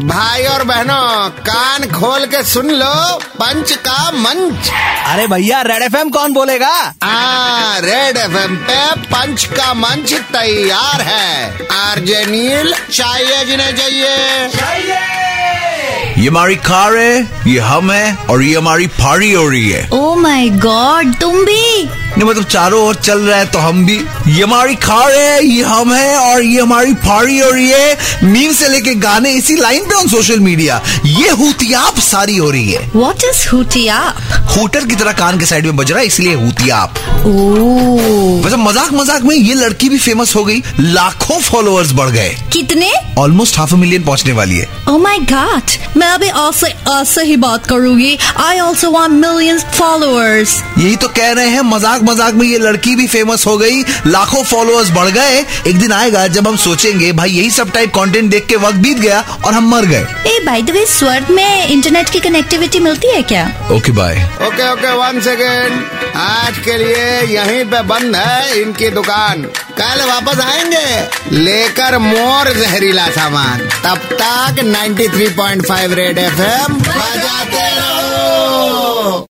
भाई और बहनों कान खोल के सुन लो पंच का मंच। अरे भैया रेड एफएम कौन बोलेगा? आ, रेड एफएम पे पंच का मंच तैयार है। आरजे नील चाहिए जिन्हें चाहिए। ये हमारी कार है ये हम है और ये हमारी फाड़ी हो रही है। ओ माय गॉड तुम भी? नहीं मतलब चारों ओर चल रहा है तो हम भी। ये हमारी कार है ये हम है और ये हमारी फाड़ी हो रही है मीम से लेके गाने इसी लाइन पे ऑन सोशल मीडिया ये हुतियाप सारी हो रही है। वॉट इज़ हुटिया होटल की तरह कान के साइड में बज रहा है इसलिए हुतियाप वैसे मज़ाक मज़ाक में ये लड़की भी फ़ेमस हो गई लाखों फॉलोअर्स बढ़ गए। कितने? ऑलमोस्ट हाफ़ मिलियन पहुँचने वाली है। ओ माय गॉड मैं भी आपसे ऐसे ही बात करूँगी। I also want millions followers यही तो कह रहे हैं मज़ाक मज़ाक में ये लड़की भी फ़ेमस हो गई। लाखों फॉलोअर्स बढ़ गए। एक दिन आएगा जब हम सोचेंगे भाई यही सब टाइप कंटेंट देख के वक्त बीत गया और हम मर गए. ए बाय द वे स्वर्ग में इंटरनेट की कनेक्टिविटी मिलती है क्या? Okay bye okay okay one second आज के लिए यहीं पे बंद है इनकी दुकान। कल वापस आएँगे। लेकर मोर जहरीला सामान। तब तक 93.5 रेड एफएम बजाते रहो